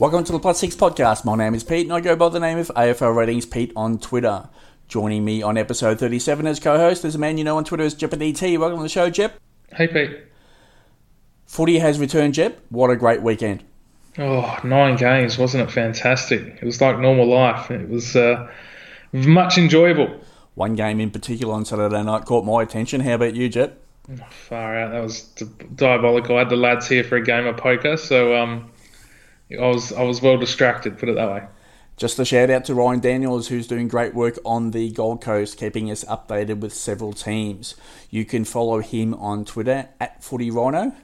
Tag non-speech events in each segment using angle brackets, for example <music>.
Welcome to the Plus Six Podcast. My name is Pete and I go by the name of AFL Ratings Pete on Twitter. Joining me on episode 37 as co host is a man you know on Twitter as JepDT. Welcome to the show, Jep. Hey, Pete. Footy has returned, Jep. What a great weekend. Oh, nine games, wasn't it fantastic? It was like normal life. It was uh, much enjoyable. One game in particular on Saturday night caught my attention. How about you, Jep? Far out. That was diabolical. I had the lads here for a game of poker, so um, I was I was well distracted. Put it that way. Just a shout out to Ryan Daniels, who's doing great work on the Gold Coast, keeping us updated with several teams. You can follow him on Twitter at Footy Rhino.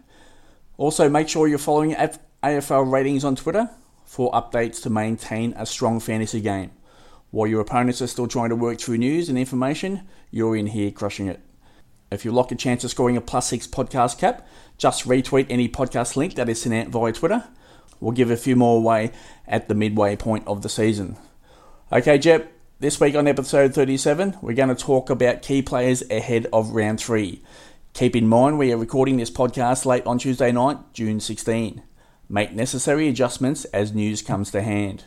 Also, make sure you're following AFL Ratings on Twitter for updates to maintain a strong fantasy game. While your opponents are still trying to work through news and information, you're in here crushing it. If you like a chance of scoring a plus six podcast cap, just retweet any podcast link that is sent out via Twitter. We'll give a few more away at the midway point of the season. Okay, Jep, this week on episode 37, we're going to talk about key players ahead of round three. Keep in mind we are recording this podcast late on Tuesday night, June 16. Make necessary adjustments as news comes to hand.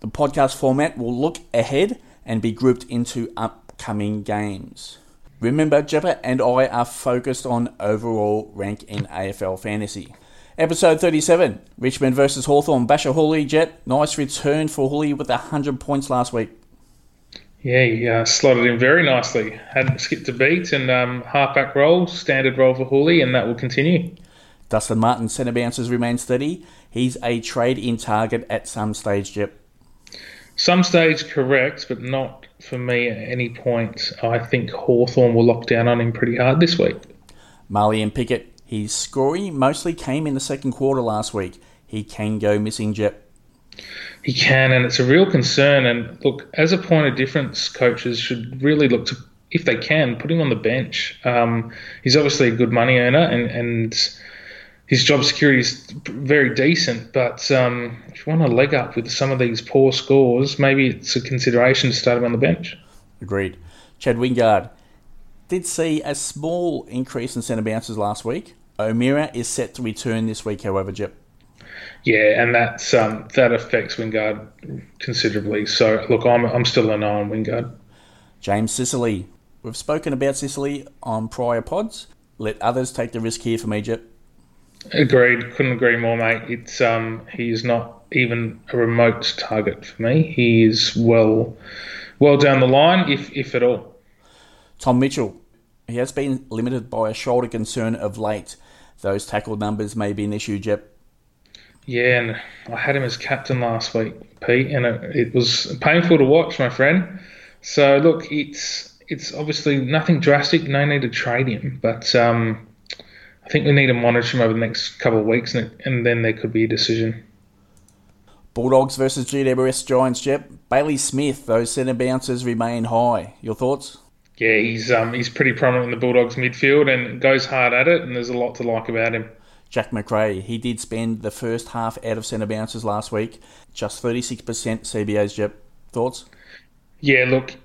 The podcast format will look ahead and be grouped into upcoming games. Remember, Jepper and I are focused on overall rank in AFL fantasy. Episode 37 Richmond versus Hawthorn. Bachar Houli, Jep. Nice return for Houli with 100 points last week. Yeah, he uh, slotted in very nicely. Hadn't skipped a beat and um, halfback role, standard role for Houli, and that will continue. Dustin Martin, centre bounces remain steady. He's a trade in target at some stage, Jep. Some stage, correct, but not for me at any point. I think Hawthorn will lock down on him pretty hard this week. Marlion Pickett, his scoring mostly came in the second quarter last week. He can go missing, Jep. He can, and it's a real concern. And look, as a point of difference, coaches should really look to, if they can, put him on the bench. Um, he's obviously a good money earner, and, and his job security is very decent. But um, if you want to leg up with some of these poor scores, maybe it's a consideration to start him on the bench. Agreed. Chad Wingard did see a small increase in centre bounces last week. O'Meara is set to return this week, however, Jep. Yeah, and that's um, that affects Wingard considerably. So look, I'm I'm still a no on Wingard. James Sicily. We've spoken about Sicily on prior pods. Let others take the risk here for Egypt. Agreed. Couldn't agree more, mate. It's um he is not even a remote target for me. He is well well down the line, if if at all. Tom Mitchell. He has been limited by a shoulder concern of late. Those tackle numbers may be an issue, Jep. Yeah, and I had him as captain last week, Pete, and it, it was painful to watch, my friend. So look, it's it's obviously nothing drastic. No need to trade him, but um, I think we need to monitor him over the next couple of weeks, and, and then there could be a decision. Bulldogs versus GWS Giants, Jep. Bailey Smith, those centre bounces remain high. Your thoughts? Yeah, he's um, he's pretty prominent in the Bulldogs midfield and goes hard at it, and there's a lot to like about him. Jack Macrae, he did spend the first half out of centre bounces last week, just 36% CBA's, Jep. Thoughts? Yeah, look,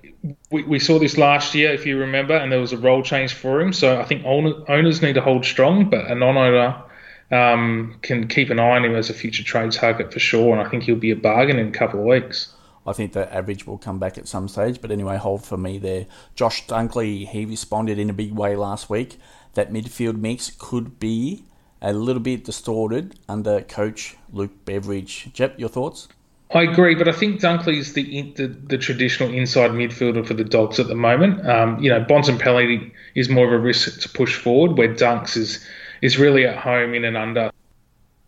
we, we saw this last year, if you remember, and there was a role change for him. So I think owners need to hold strong, but a non-owner um, can keep an eye on him as a future trade target for sure. And I think he'll be a bargain in a couple of weeks. I think the average will come back at some stage, but anyway, hold for me there. Josh Dunkley, he responded in a big way last week. That midfield mix could be a little bit distorted under coach Luke Beveridge. Jep, your thoughts? I agree, but I think Dunkley's the, the the traditional inside midfielder for the Dogs at the moment. Um, you know, Bontempelli is more of a risk to push forward, where Dunks is is really at home in and under.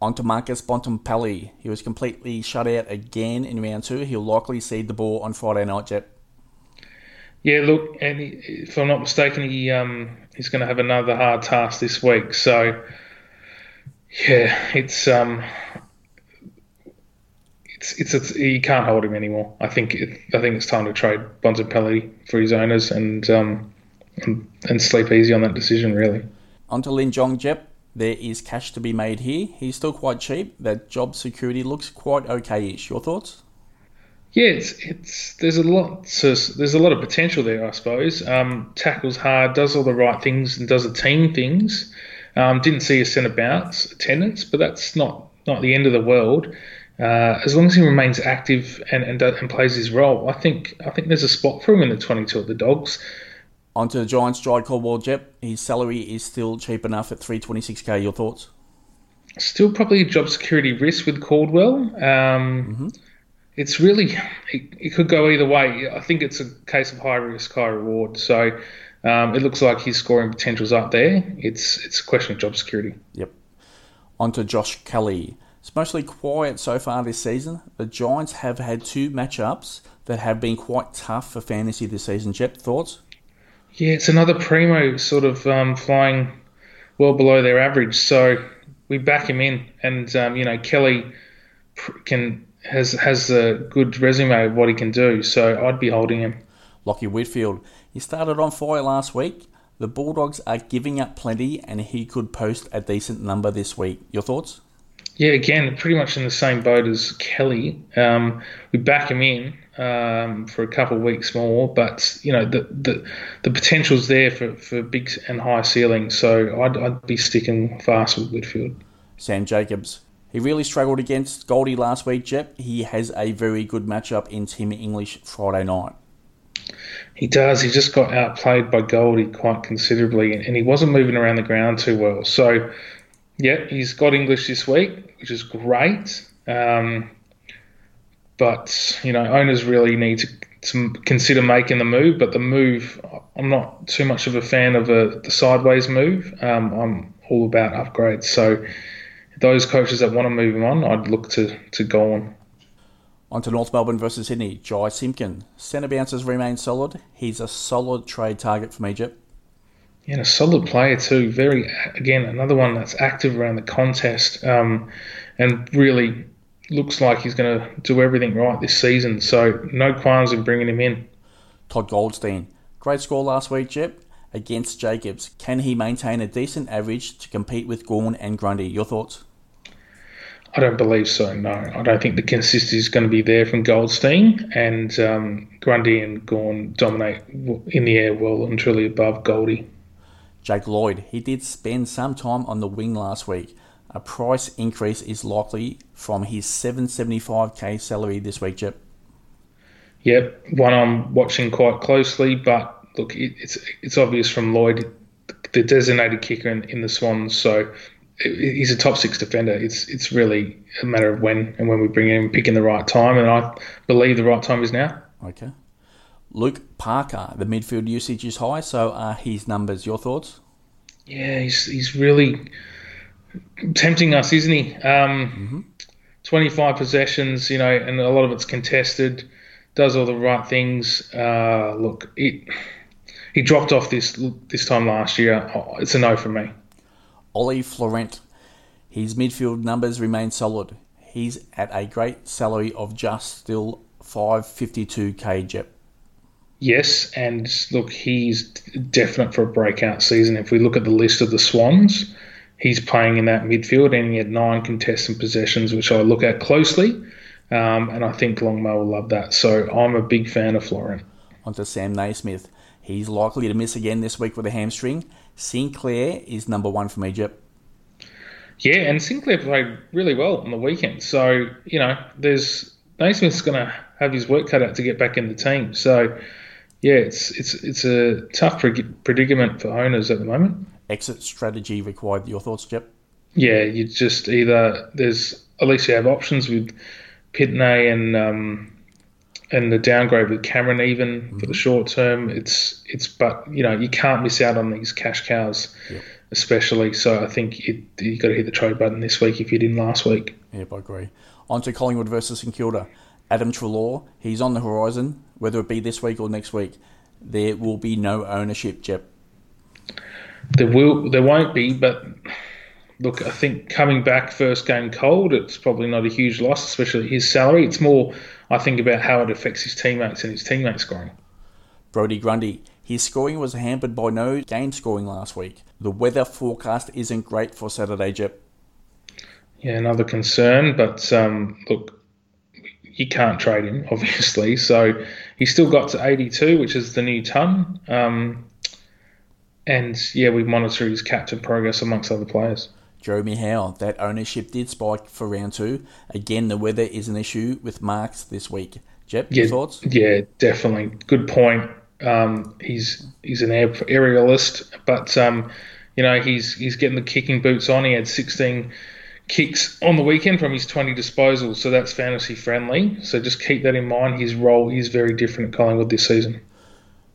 On to Marcus Bontempelli. He was completely shut out again in round two. He'll likely cede the ball on Friday night, Jep. Yeah, look, and he, if I'm not mistaken, he um, he's going to have another hard task this week. So, yeah, it's um, it's it's, it's you can't hold him anymore. I think it, I think it's time to trade Bontempelli for his owners and um and, and sleep easy on that decision. Really. On to Lin Jong Jep. There is cash to be made here. He's still quite cheap. That job security looks quite okay-ish. Your thoughts? Yeah, it's it's there's a lot there's a lot of potential there, I suppose. Um, tackles hard, does all the right things, and does the team things. Um, didn't see a centre bounce attendance, but that's not not the end of the world. uh, as long as he remains active and, and and plays his role, I think I think there's a spot for him in the 22 at the Dogs. Onto the Giants, Jye Caldwell Jep. His salary is still cheap enough at 326k. Your thoughts? Still probably a job security risk with Caldwell. Um, mm-hmm. It's really, it, it, could go either way. I think it's a case of high risk, high reward. So um, it looks like his scoring potential's up there. It's it's a question of job security. Yep. Onto Josh Kelly. It's mostly quiet so far this season. The Giants have had two matchups that have been quite tough for fantasy this season. Jep, thoughts? Yeah, it's another primo sort of um, flying well below their average. So we back him in, and um, you know Kelly can has has a good resume of what he can do. So I'd be holding him. Lachie Whitfield, he started on fire last week. The Bulldogs are giving up plenty, and he could post a decent number this week. Your thoughts? Yeah, again, pretty much in the same boat as Kelly. Um, we back him in um, for a couple of weeks more, but you know the the, the potential's there for, for big and high ceilings. So I'd, I'd be sticking fast with Whitfield. Sam Jacobs. He really struggled against Goldie last week, Jep. He has a very good matchup in Tim English Friday night. He does. He just got outplayed by Goldie quite considerably, and he wasn't moving around the ground too well. So yeah, he's got English this week, which is great. Um, but you know, owners really need to, to, consider making the move. But the move, I'm not too much of a fan of a, the sideways move. Um, I'm all about upgrades. So those coaches that want to move him on, I'd look to to go on. On to North Melbourne versus Sydney. Jy Simpkin. Centre bounces remain solid. He's a solid trade target for me, Jep. Yeah, a solid player too. Very again another one that's active around the contest, um, and really looks like he's going to do everything right this season. So no qualms in bringing him in. Todd Goldstein, great score last week, Jep, against Jacobs. Can he maintain a decent average to compete with Gawn and Grundy? Your thoughts? I don't believe so. No, I don't think the consistency is going to be there from Goldstein and um, Grundy and Gawn dominate in the air well and truly above Goldie. Jake Lloyd, he did spend some time on the wing last week. A price increase is likely from his 775k salary this week, Jep. Yep, one I'm watching quite closely, but look, it, it's it's obvious from Lloyd, the designated kicker in, in the Swans, so he's a top six defender. It's it's really a matter of when and when we bring him, picking the right time, and I believe the right time is now. Okay. Luke Parker, the midfield usage is high, so are his numbers. Your thoughts? Yeah, he's, he's really tempting us, isn't he? Um, mm-hmm. 25 possessions, you know, and a lot of it's contested, does all the right things. Uh, look, it, he dropped off this this time last year. Oh, it's a no for me. Ollie Florent, his midfield numbers remain solid. He's at a great salary of just still 552k Jep. Yes, and look, he's definite for a breakout season. If we look at the list of the Swans, he's playing in that midfield and he had nine contested possessions, which I look at closely. Um, and I think Longmo will love that. So I'm a big fan of Florent. On to Sam Naismith. He's likely to miss again this week with a hamstring. Sinclair is number one from Egypt. Yeah, and Sinclair played really well on the weekend. So, you know, there's Naismith's going to have his work cut out to get back in the team. So, yeah, it's it's it's a tough predicament for owners at the moment. Exit strategy required. Your thoughts, Jep? Yeah, you just either there's at least you have options with Pitney and um, and the downgrade with Cameron even mm-hmm. for the short term. It's it's but you know you can't miss out on these cash cows, yep. especially. So I think it, you got to hit the trade button this week if you didn't last week. Yep, I agree. On to Collingwood versus St Kilda. Adam Treloar, he's on the horizon, whether it be this week or next week. There will be no ownership, Jep. There will, there won't be, but look, I think coming back first game cold, it's probably not a huge loss, especially his salary. It's more, I think, about how it affects his teammates and his teammates scoring. Brodie Grundy, his scoring was hampered by no game scoring last week. The weather forecast isn't great for Saturday, Jep. Yeah, another concern, but um, look, you can't trade him, <laughs> obviously. So he's still got to 82, which is the new ton. Um, and yeah, we monitor his captain progress amongst other players. Jeremy Howe, that ownership did spike for round two. Again, the weather is an issue with marks this week. Jep, yeah, your thoughts? Yeah, definitely. Good point. Um, he's he's an aerialist, but um, you know he's he's getting the kicking boots on. He had 16 kicks on the weekend from his 20 disposals, so that's fantasy friendly. So just keep that in mind. His role is very different at Collingwood this season.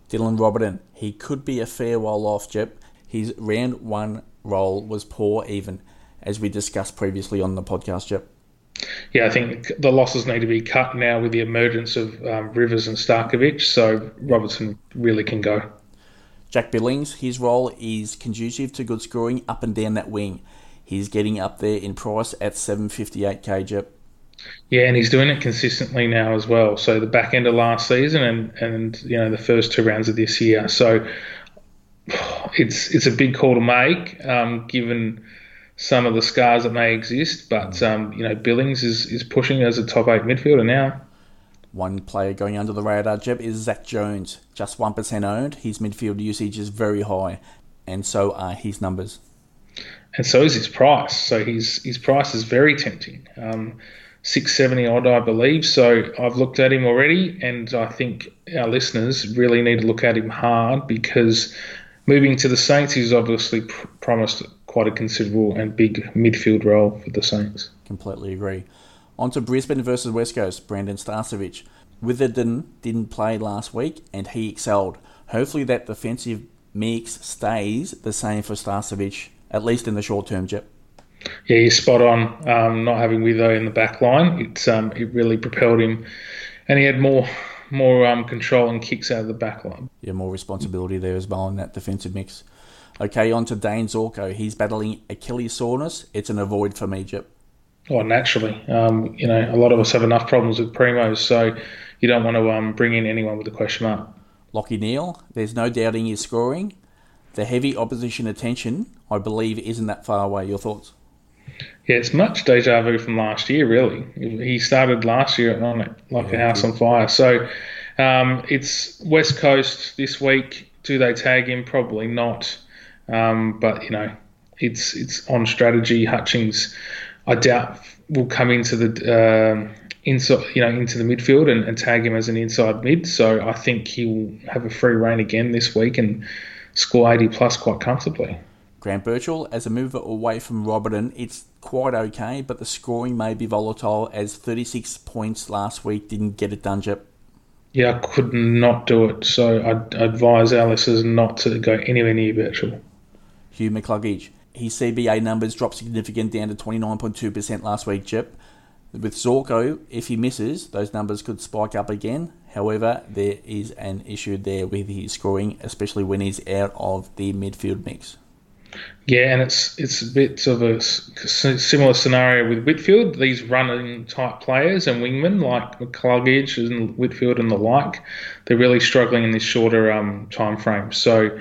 Dylan Roberton, he could be a fair while off, Jep. His round one role was poor, even as we discussed previously on the podcast, Jep. Yeah, I think the losses need to be cut now with the emergence of um, Rivers and Starcevich, so Roberton really can go. Jack Billings, his role is conducive to good scoring up and down that wing. He's getting up there in price at 758k, Jep. Yeah, and he's doing it consistently now as well. So the back end of last season and and you know the first two rounds of this year. So <sighs> it's it's a big call to make, um, given some of the scars that may exist. But um, you know, Billings is is pushing as a top eight midfielder now. One player going under the radar, Jep, is Zach Jones. Just 1% owned. His midfield usage is very high, and so are his numbers. And so is his price. So his, his price is very tempting. Um, 670 odd, I believe. So I've looked at him already, and I think our listeners really need to look at him hard because moving to the Saints, he's obviously pr- promised quite a considerable and big midfield role for the Saints. Completely agree. On to Brisbane versus West Coast, Brandon Starcevich. Witherden didn't play last week and he excelled. Hopefully that defensive mix stays the same for Starcevich, at least in the short term. Yeah, he's spot on. Um, not having Witho in the back line, it's um, it really propelled him, and he had more more um, control and kicks out of the back line. Yeah, more responsibility there as well in that defensive mix. Okay, on to Dane Zorko. He's battling Achilles soreness. It's an avoid for me, Jep. Oh, naturally. Um, you know, a lot of us have enough problems with primos, so you don't want to um, bring in anyone with a question mark. Lachie Neale, there's no doubting his scoring. The heavy opposition attention, I believe, isn't that far away. Your thoughts? Yeah, it's much deja vu from last year, really. He started last year on it like yeah, a house on fire. So um, it's West Coast this week. Do they tag him? Probably not. Um, but you know, it's it's on strategy. Hutchings I doubt will come into the um, inside, you know, into the midfield and, and, tag him as an inside mid. So I think he will have a free reign again this week and score 80 plus quite comfortably. Grant Birchall, as a mover away from Roberton, it's quite okay, but the scoring may be volatile as 36 points last week didn't get it done, Jep. Yeah, I could not do it. So I'd advise listeners not to go anywhere near Birchall. Hugh McCluggage, his CBA numbers dropped significant down to 29.2% last week, Chip. With Zorko, if he misses, those numbers could spike up again. However, there is an issue there with his scoring, especially when he's out of the midfield mix. Yeah, and it's it's a bit of a similar scenario with Whitfield. These running type players and wingmen like McCluggage and Whitfield and the like, they're really struggling in this shorter um, time frame. So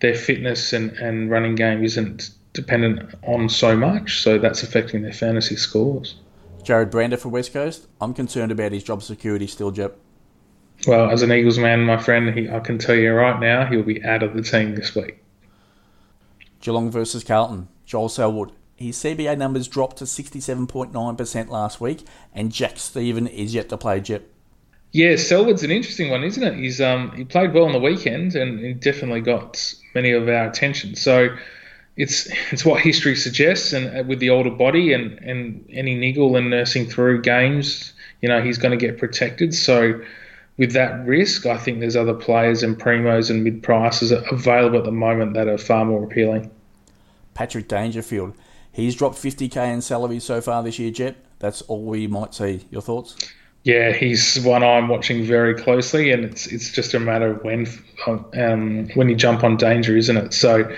their fitness and, and running game isn't dependent on so much, so that's affecting their fantasy scores. Jarrod Brander for West Coast. I'm concerned about his job security still, Jep. Well, as an Eagles man, my friend, he, I can tell you right now, he'll be out of the team this week. Geelong versus Carlton. Joel Selwood. His CBA numbers dropped to 67.9% last week, and Jack Steven is yet to play, Jep. Yeah, Selwood's an interesting one, isn't it? He's um he played well on the weekend and he definitely got many of our attention. So it's <laughs> it's what history suggests, and uh, with the older body and, and any niggle and nursing through games, you know he's going to get protected. So with that risk, I think there's other players and primos and mid prices available at the moment that are far more appealing. Patrick Dangerfield, he's dropped 50k in salary so far this year. Jep, that's all we might see. Your thoughts? Yeah, he's one I'm watching very closely, and it's it's just a matter of when um, when you jump on danger, isn't it? So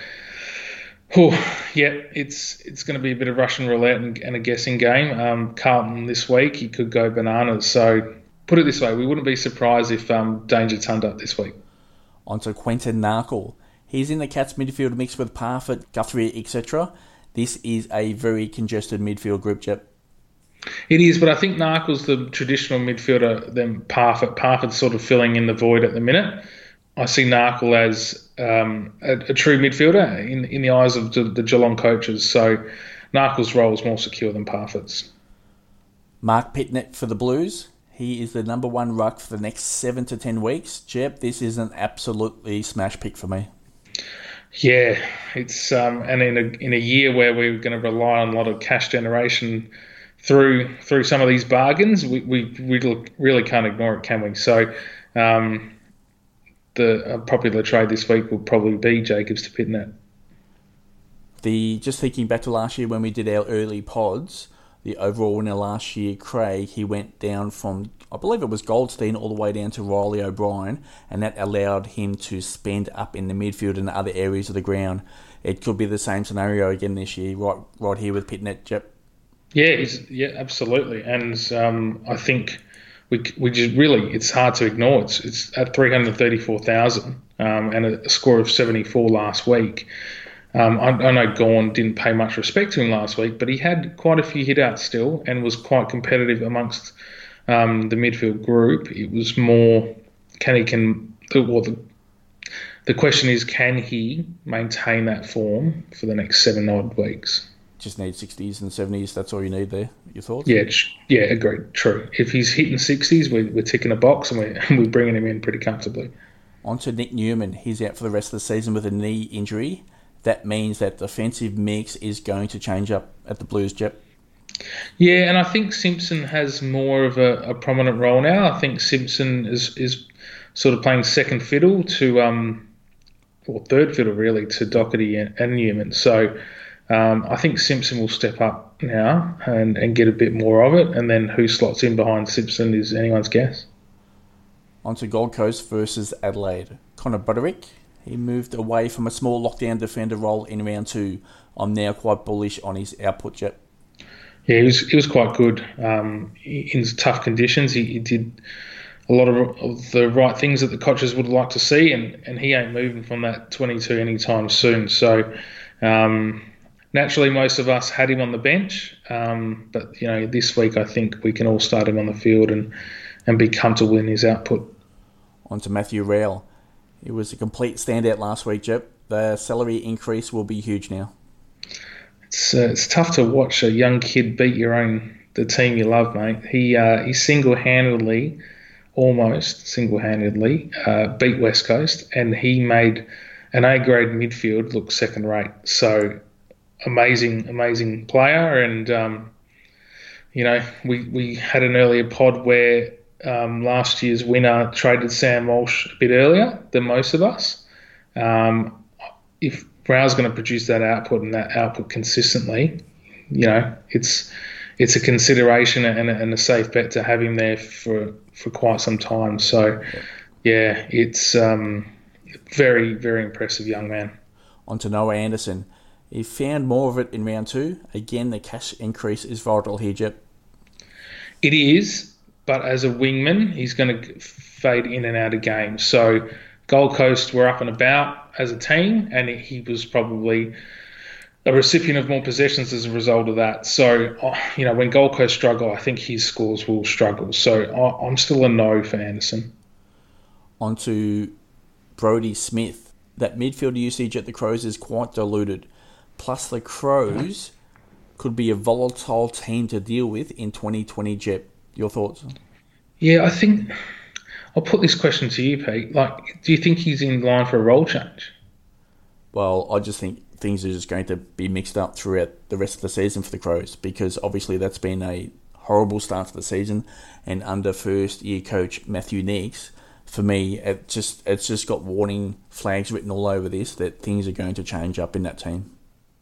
Oh, yeah, it's it's going to be a bit of Russian roulette and, and a guessing game. Um, Carlton this week, he could go bananas. So put it this way, we wouldn't be surprised if um, Danger turned up this week. On to Quinton Narkle. He's in the Cats midfield mix with Parfitt, Guthrie, etc. This is a very congested midfield group, Jep. It is, but I think Narkle's the traditional midfielder than Parfitt. Parfitt's sort of filling in the void at the minute. I see Narkle as um, a, a, true midfielder in, in the eyes of the, the Geelong coaches. So Narkle's role is more secure than Parfitt's. Marc Pittonet for the Blues. He is the number one ruck for the next seven to ten weeks. Jep, this is an absolutely smash pick for me. Yeah, it's um, and in a in a year where we're going to rely on a lot of cash generation through through some of these bargains, we, we really, really can't ignore it, can we? So, um, the popular trade this week will probably be Jacobs to Pittonet. The just thinking back to last year when we did our early pods, the overall winner last year, Craig, he went down from I believe it was Goldstein all the way down to Riley O'Brien, and that allowed him to spend up in the midfield and other areas of the ground. It could be the same scenario again this year, right, right here with Pittonet, Yep. Yeah, yeah, absolutely, and um, I think we we just really it's hard to ignore. It's it's at three hundred thirty four thousand um, and a score of seventy four last week. Um, I, I, know Gawn didn't pay much respect to him last week, but he had quite a few hitouts still and was quite competitive amongst um, the midfield group. It was more can he can well the the question is can he maintain that form for the next seven odd weeks? just need 60s and 70s. That's all you need there. Your thoughts? Yeah, yeah, agreed. True. If he's hitting 60s, we're, we're ticking a box and we're, <laughs> we're bringing him in pretty comfortably. On to Nick Newman. He's out for the rest of the season with a knee injury. That means that the defensive mix is going to change up at the Blues, Jep. Yeah, and I think Simpson has more of a, a prominent role now. I think Simpson is is sort of playing second fiddle to um, or third fiddle really to Doherty and, and Newman. So um, I think Simpson will step up now and, and get a bit more of it, and then who slots in behind Simpson is anyone's guess. On to Gold Coast versus Adelaide. Connor Budarick, he moved away from a small lockdown defender role in round two. I'm now quite bullish on his output, Jep. Yeah, he was, he was quite good um, in tough conditions. He, he did a lot of, of, the right things that the coaches would like to see, and, and he ain't moving from that 22 anytime soon. So, um, naturally, most of us had him on the bench, um, but you know, this week I think we can all start him on the field and and be comfortable in his output. On to Matthew Rowell. It was a complete standout last week, Jep. The salary increase will be huge now. It's uh, it's tough to watch a young kid beat your own the team you love, mate. He uh, he single handedly, almost single handedly, uh, beat West Coast, and he made an A grade midfield look second rate. So amazing, amazing player. And, um, you know, we, we had an earlier pod where um, last year's winner traded Sam Walsh a bit earlier than most of us. Um, if Brow's going to produce that output and that output consistently, you know, it's it's a consideration and a, and a safe bet to have him there for for quite some time. So, yeah, it's um, very very impressive young man. On to Noah Anderson. He found more of it in round two. Again, the cash increase is vital here, Jep. It is, but as a wingman, he's going to fade in and out of games. So Gold Coast were up and about as a team, and he was probably a recipient of more possessions as a result of that. So, uh, you know, when Gold Coast struggle, I think his scores will struggle. So I'm still a no for Anderson. On to Brodie Smith. That midfield usage at the Crows is quite diluted plus the Crows could be a volatile team to deal with in 2020. Jep, your thoughts? Yeah, I think I'll put this question to you, Pete. Like, do you think he's in line for a role change? Well, I just think things are just going to be mixed up throughout the rest of the season for the Crows because obviously that's been a horrible start to the season, and under first year coach Matthew Nicks, for me, it just it's just got warning flags written all over this that things are going to change up in that team.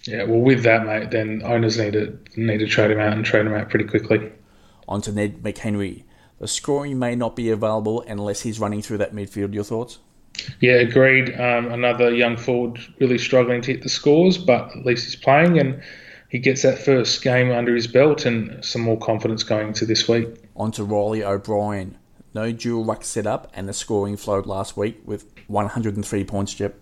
Yeah, well, with that, mate, then owners need to need to trade him out and trade him out pretty quickly. On to Ned McHenry. The scoring may not be available unless he's running through that midfield. Your thoughts? Yeah, agreed. Um, another young forward really struggling to hit the scores, but at least he's playing and he gets that first game under his belt and some more confidence going into this week. On to Riley O'Brien. No dual ruck set up, and the scoring flowed last week with 103 points, Jep.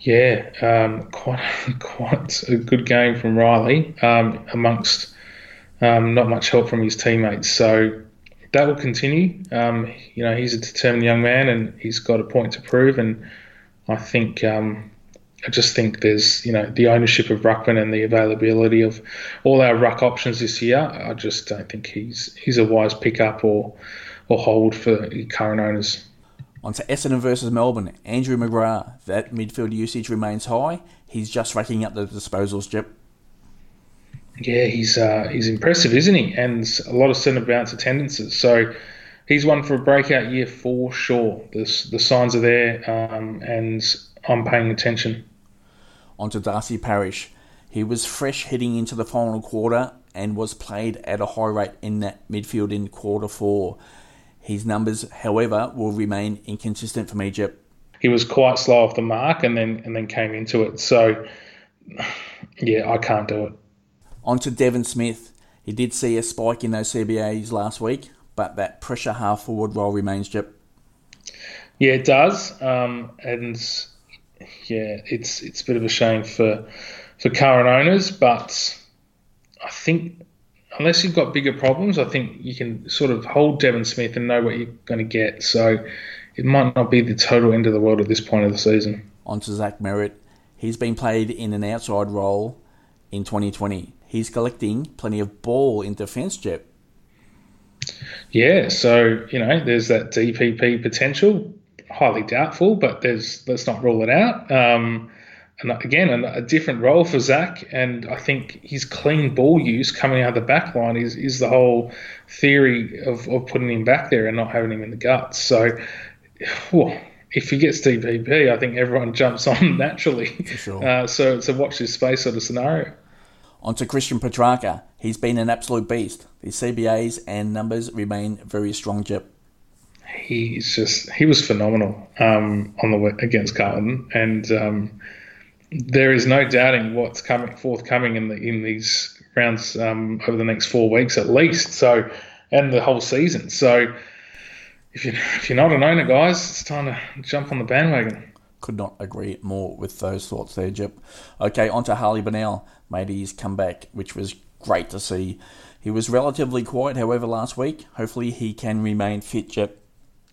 Yeah, um, quite <laughs> quite a good game from Riley, um, amongst um, not much help from his teammates. So that will continue. Um, you know, he's a determined young man, and he's got a point to prove. And I think um, I just think there's, you know, the ownership of Ruckman and the availability of all our ruck options this year. I just don't think he's he's a wise pickup or or hold for current owners. On to Essendon versus Melbourne. Andrew McGrath. That midfield usage remains high. He's just racking up the disposals, Jep. Yeah, he's uh, he's impressive, isn't he? And a lot of centre bounce attendances. So he's one for a breakout year for sure. The, the signs are there, um, and I'm paying attention. On to Darcy Parish. He was fresh heading into the final quarter and was played at a high rate in that midfield in quarter four. His numbers, however, will remain inconsistent from Egypt. He was quite slow off the mark and then and then came into it. So yeah, I can't do it. On to Devon Smith. He did see a spike in those CBAs last week, but that pressure half forward role remains, Jep. Yeah, it does. Um, and yeah, it's it's a bit of a shame for for current owners, but I think unless you've got bigger problems, I think you can sort of hold Devon Smith and know what you're going to get. So it might not be the total end of the world at this point of the season. On to Zach Merrett. He's been played in an outside role in 2020. He's collecting plenty of ball in defence, Jep. Yeah, so you know, there's that DPP potential. Highly doubtful, but there's let's not rule it out. Um, and again, a, different role for Zach, and I think his clean ball use coming out of the back line is, is the whole theory of, of putting him back there and not having him in the guts. So, whew, if he gets DPP, I think everyone <laughs> jumps on <laughs> naturally. Sure. Uh, so it's a watch this space sort of scenario. On to Christian Petracca. He's been an absolute beast. His CBAs and numbers remain very strong, Jep. He's just, he was phenomenal um, on the against Carlton. And um, there is no doubting what's coming forthcoming in the in these rounds um, over the next four weeks at least. So, and the whole season. So, if you if you're not an owner, guys, it's time to jump on the bandwagon. Could not agree more with those thoughts there, Jep. Okay, on to Harley Bennell made his comeback, which was great to see. He was relatively quiet, however, last week. Hopefully, he can remain fit, Jep.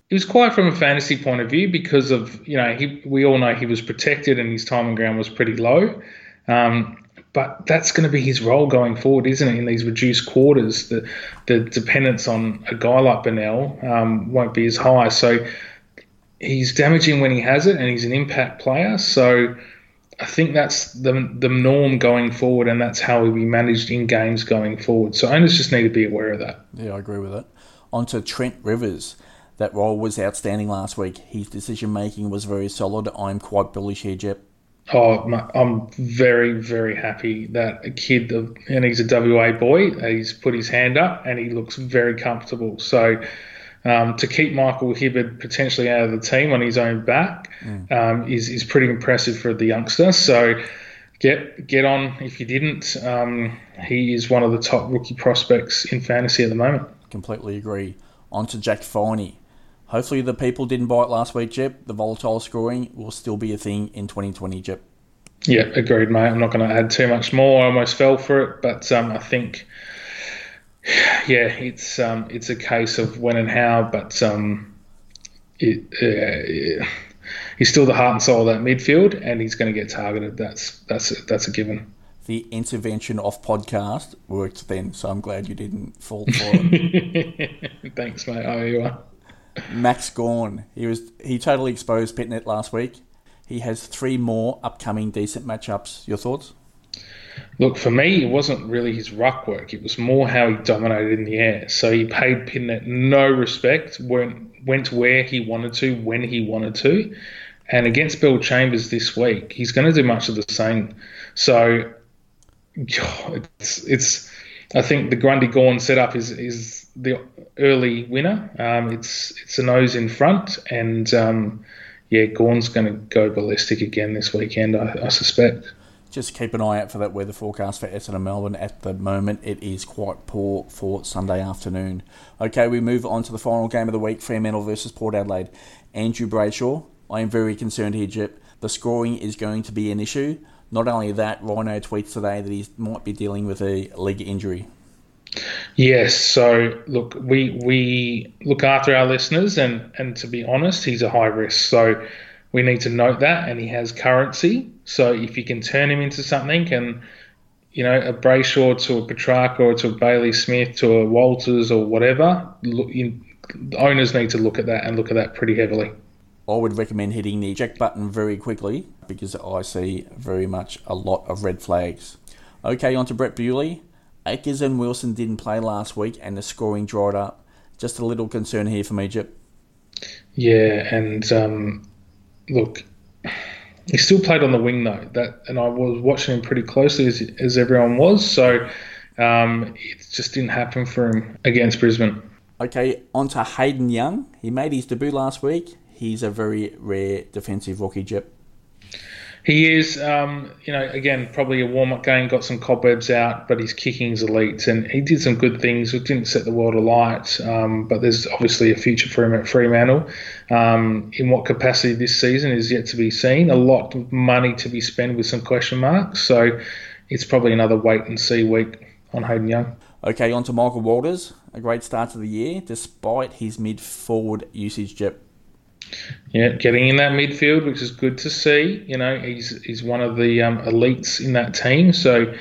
He was quiet from a fantasy point of view because of, you know, he, we all know he was protected and his time on ground was pretty low. Um, but that's going to be his role going forward, isn't it? In these reduced quarters, the the dependence on a guy like Bennell um, won't be as high. So he's damaging when he has it, and he's an impact player. So I think that's the the norm going forward, and that's how we managed in games going forward. So owners just need to be aware of that. Yeah, I agree with it. On to Trent Rivers. That role was outstanding last week. His decision making was very solid. I'm quite bullish here, Jep. Oh, I'm very, very happy that a kid, and he's a WA boy, he's put his hand up and he looks very comfortable. So um, to keep Michael Hibberd potentially out of the team on his own back mm. um, is is pretty impressive for the youngster. So get get on if you didn't. Um, he is one of the top rookie prospects in fantasy at the moment. Completely agree. On to Jack Viney. Hopefully the people didn't buy it last week, Jep. The volatile scoring will still be a thing in 2020, Jep. Yeah, agreed, mate. I'm not going to add too much more. I almost fell for it, but um, I think yeah, it's um, it's a case of when and how, but um, it, uh, he's still the heart and soul of that midfield, and he's going to get targeted. That's that's a, that's a given. The intervention off podcast worked then, so I'm glad you didn't fall for it. <laughs> Thanks, mate. Oh, you are. Max Gawn. he was he totally exposed Pittonet last week. He has three more upcoming decent matchups. Your thoughts? Look, for me, it wasn't really his ruck work. It was more how he dominated in the air. So he paid Pittonet no respect, went, went where he wanted to, when he wanted to. And against Bellchambers this week, he's going to do much of the same. So <sighs> it's, it's I think the Grundy Gawn setup is, is the early winner. Um, it's it's a nose in front, and um, yeah, Gawn's going to go ballistic again this weekend, I, I suspect just keep an eye out for that weather forecast for Essendon and Melbourne. At the moment, it is quite poor for Sunday afternoon. Okay, we move on to the final game of the week Fremantle versus Port Adelaide. Andrew Brayshaw, I am very concerned here, Jep. The scoring is going to be an issue. Not only that, Rhino tweets today that he might be dealing with a leg injury. Yes, so look, we we look after our listeners, and and to be honest, he's a high risk. So we need to note that, and he has currency. So if you can turn him into something, and you know a Brayshaw to a Petracca or to a Bailey Smith to a Walters or whatever, look, you, owners need to look at that and look at that pretty heavily. I would recommend hitting the eject button very quickly because I see very much a lot of red flags. Okay, on to Brett Bewley. Acres and Wilson didn't play last week and the scoring dried up. Just a little concern here from Egypt. Yeah, and um, look, he still played on the wing though. That and I was watching him pretty closely as, as everyone was. So um, it just didn't happen for him against Brisbane. Okay, on to Hayden Young. He made his debut last week he's a very rare defensive rookie, Jep. He is, um, you know, again, probably a warm up game, got some cobwebs out, but he's kicking his kicking's elite. And he did some good things. It didn't set the world alight, um, but there's obviously a future for him at Fremantle. Um, in what capacity this season is yet to be seen. A lot of money to be spent with some question marks. So it's probably another wait and see week on Hayden Young. Okay, on to Michael Walters. A great start to the year, despite his mid forward usage, Jep. Yeah, getting in that midfield, which is good to see. You know, he's he's one of the um, elites in that team. So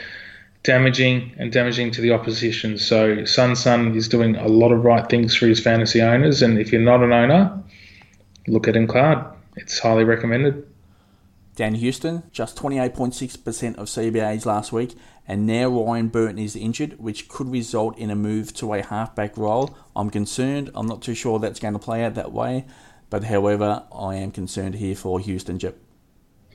damaging and damaging to the opposition. So Sun Sun is doing a lot of right things for his fantasy owners. And if you're not an owner, look at him card. It's highly recommended. Dan Houston, just 28.6% of CBAs last week, and now Ryan Burton is injured, which could result in a move to a halfback role. I'm concerned. I'm not too sure that's going to play out that way. But however, I am concerned here for Houston Jep.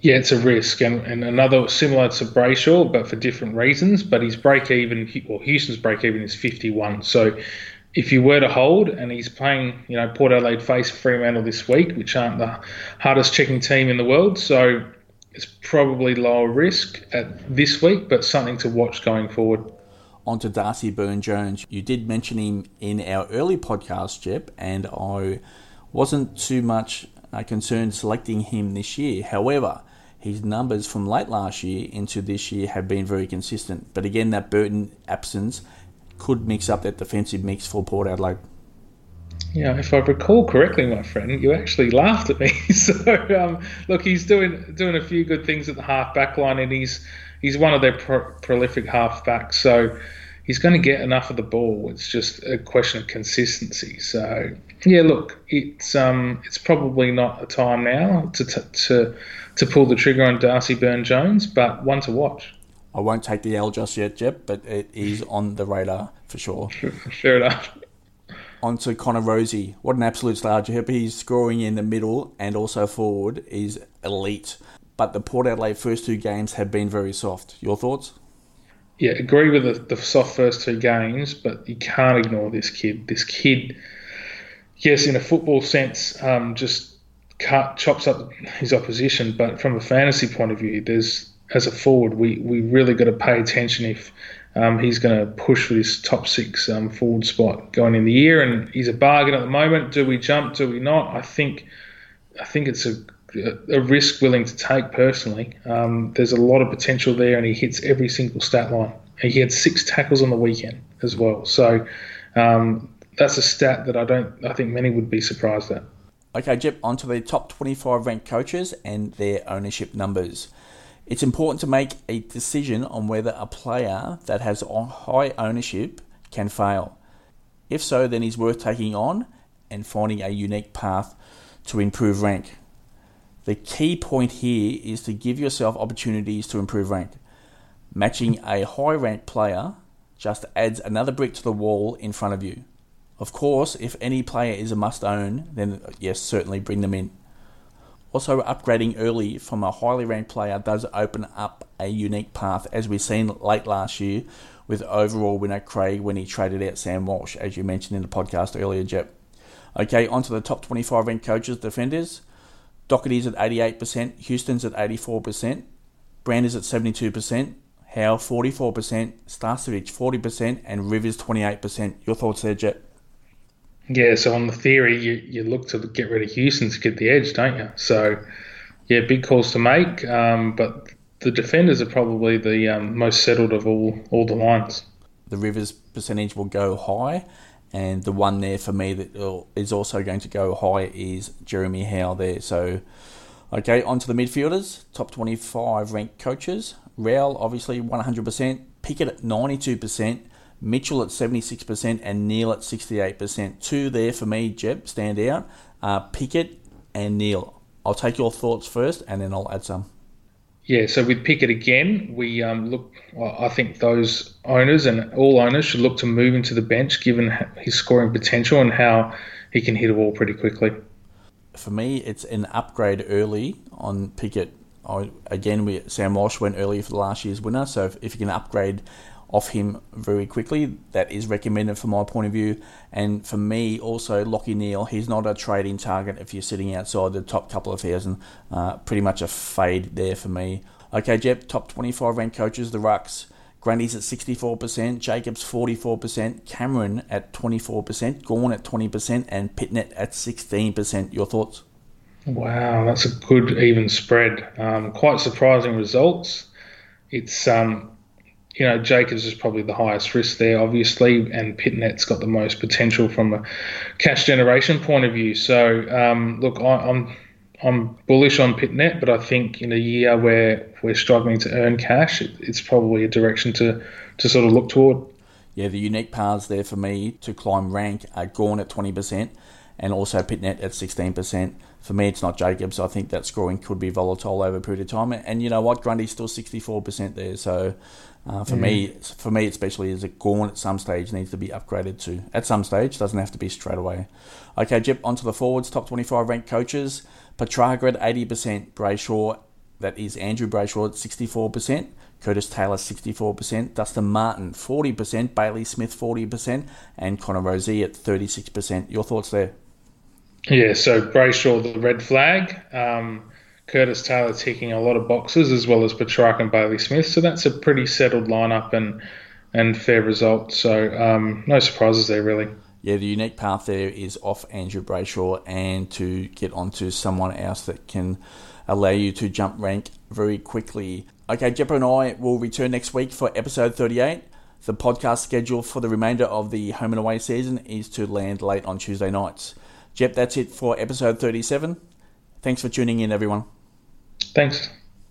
Yeah, it's a risk, and, and another similar to Brayshaw, but for different reasons. But his break even, or Houston's break even, is 51. So if you were to hold, and he's playing, you know, Port Adelaide face Fremantle this week, which aren't the hardest checking team in the world, so it's probably lower risk at this week, but something to watch going forward. On to Darcy Byrne Jones. You did mention him in our early podcast, Jep, and I wasn't too much uh, concerned selecting him this year. However, his numbers from late last year into this year have been very consistent. But again, that Burton absence could mix up that defensive mix for Port Adelaide. Yeah, if I recall correctly, my friend, you actually laughed at me. <laughs> so um, look, he's doing doing a few good things at the half back line, and he's he's one of their pro- prolific half backs. So he's going to get enough of the ball. It's just a question of consistency. So yeah, look, it's um, it's probably not a time now to to to pull the trigger on Darcy Byrne Jones, but one to watch. I won't take the L just yet, Jep, but it is on the radar for sure. <laughs> Fair enough. On to Connor Rozee. What an absolute star, Jep. He's scoring in the middle and also forward is elite. But the Port Adelaide first two games have been very soft. Your thoughts? yeah, agree with the, the soft first two games, but you can't ignore this kid. This kid, yes, in a football sense, um, just cut, chops up his opposition, but from a fantasy point of view, there's as a forward, we, we really got to pay attention if um, he's going to push for this top six um, forward spot going in the year. And he's a bargain at the moment. Do we jump? Do we not? I think I think it's a a risk willing to take personally. Um, there's a lot of potential there, and he hits every single stat line. He had six tackles on the weekend as well. So um, that's a stat that I don't. I think many would be surprised at. Okay, Jep, on to the top 25 ranked coaches and their ownership numbers. It's important to make a decision on whether a player that has high ownership can fail. If so, then he's worth taking on and finding a unique path to improve rank. The key point here is to give yourself opportunities to improve rank. Matching a high ranked player just adds another brick to the wall in front of you. Of course, if any player is a must own, then yes, certainly bring them in. Also, upgrading early from a highly ranked player does open up a unique path, as we've seen late last year with overall winner Craig when he traded out Sam Walsh, as you mentioned in the podcast earlier, Jep. Okay, on to the top 25 ranked coaches, defenders. Doherty's at 88%, Houston's at 84%, Brand is at 72%, Howe 44%, Starcevich 40%, and Rivers 28%. Your thoughts there, Jep? Yeah, so on the theory, you, you look to get rid of Houston to get the edge, don't you? So, yeah, big calls to make, um, but the defenders are probably the um, most settled of all, all the lines. The Rivers percentage will go high, and the one there for me that is also going to go high is Jeremy Howe there. So Okay, on to the midfielders. Top 25 ranked coaches. Rowell, obviously, 100%. Pickett at 92%. Mitchell at 76% and Neale at 68%. Two there for me, Jep, stand out. Uh, Pickett and Neale. I'll take your thoughts first and then I'll add some. Yeah, so with Pickett again, we um, look. I think those owners and all owners should look to move him to the bench, given his scoring potential and how he can hit a ball pretty quickly. For me, it's an upgrade early on Pickett. I, again, we, Sam Walsh went early for the last year's winner, so if, if you can upgrade off him very quickly. That is recommended from my point of view. And for me, also, Lachie Neale, he's not a trading target if you're sitting outside the top couple of thousand. Uh, pretty much a fade there for me. Okay, Jep, top 25 ranked coaches, the Rucks. Grundy's at 64%, Jacobs 44%, Cameron at 24%, Gawn at 20%, and Pittonet at 16%. Your thoughts? Wow, that's a good even spread. Um, quite surprising results. It's um, you know, Jacobs is probably the highest risk there, obviously, and Pittonet's got the most potential from a cash generation point of view. So, um, look, I, am I'm, I'm bullish on Pittonet, but I think in a year where we're struggling to earn cash, it, it's probably a direction to to sort of look toward. Yeah, the unique paths there for me to climb rank are Gawn at twenty percent, and also Pittonet at sixteen percent for me, it's not Jacobs. I think that scoring could be volatile over a period of time. And you know what, Grundy's still 64% there. So uh, for mm. me, for me especially, is a Gawn at some stage needs to be upgraded to. At some stage, doesn't have to be straight away. Okay, Jep, onto the forwards, top 25 ranked coaches. Petracca at 80%, Brayshaw, that is Andrew Brayshaw at 64%. Curtis Taylor 64%, Dustin Martin 40%, Bailey Smith 40%, and Connor Rozee at 36%. Your thoughts there? Yeah, so Brayshaw, the red flag. Um, Curtis Taylor ticking a lot of boxes, as well as Petracca and Bailey Smith. So that's a pretty settled lineup and and fair result. So um, no surprises there, really. Yeah, the unique path there is off Andrew Brayshaw and to get onto someone else that can allow you to jump rank very quickly. Okay, Jeppa and I will return next week for episode 38. The podcast schedule for the remainder of the home and away season is to land late on Tuesday nights. Jep, that's it for episode 37. Thanks for tuning in, everyone. Thanks.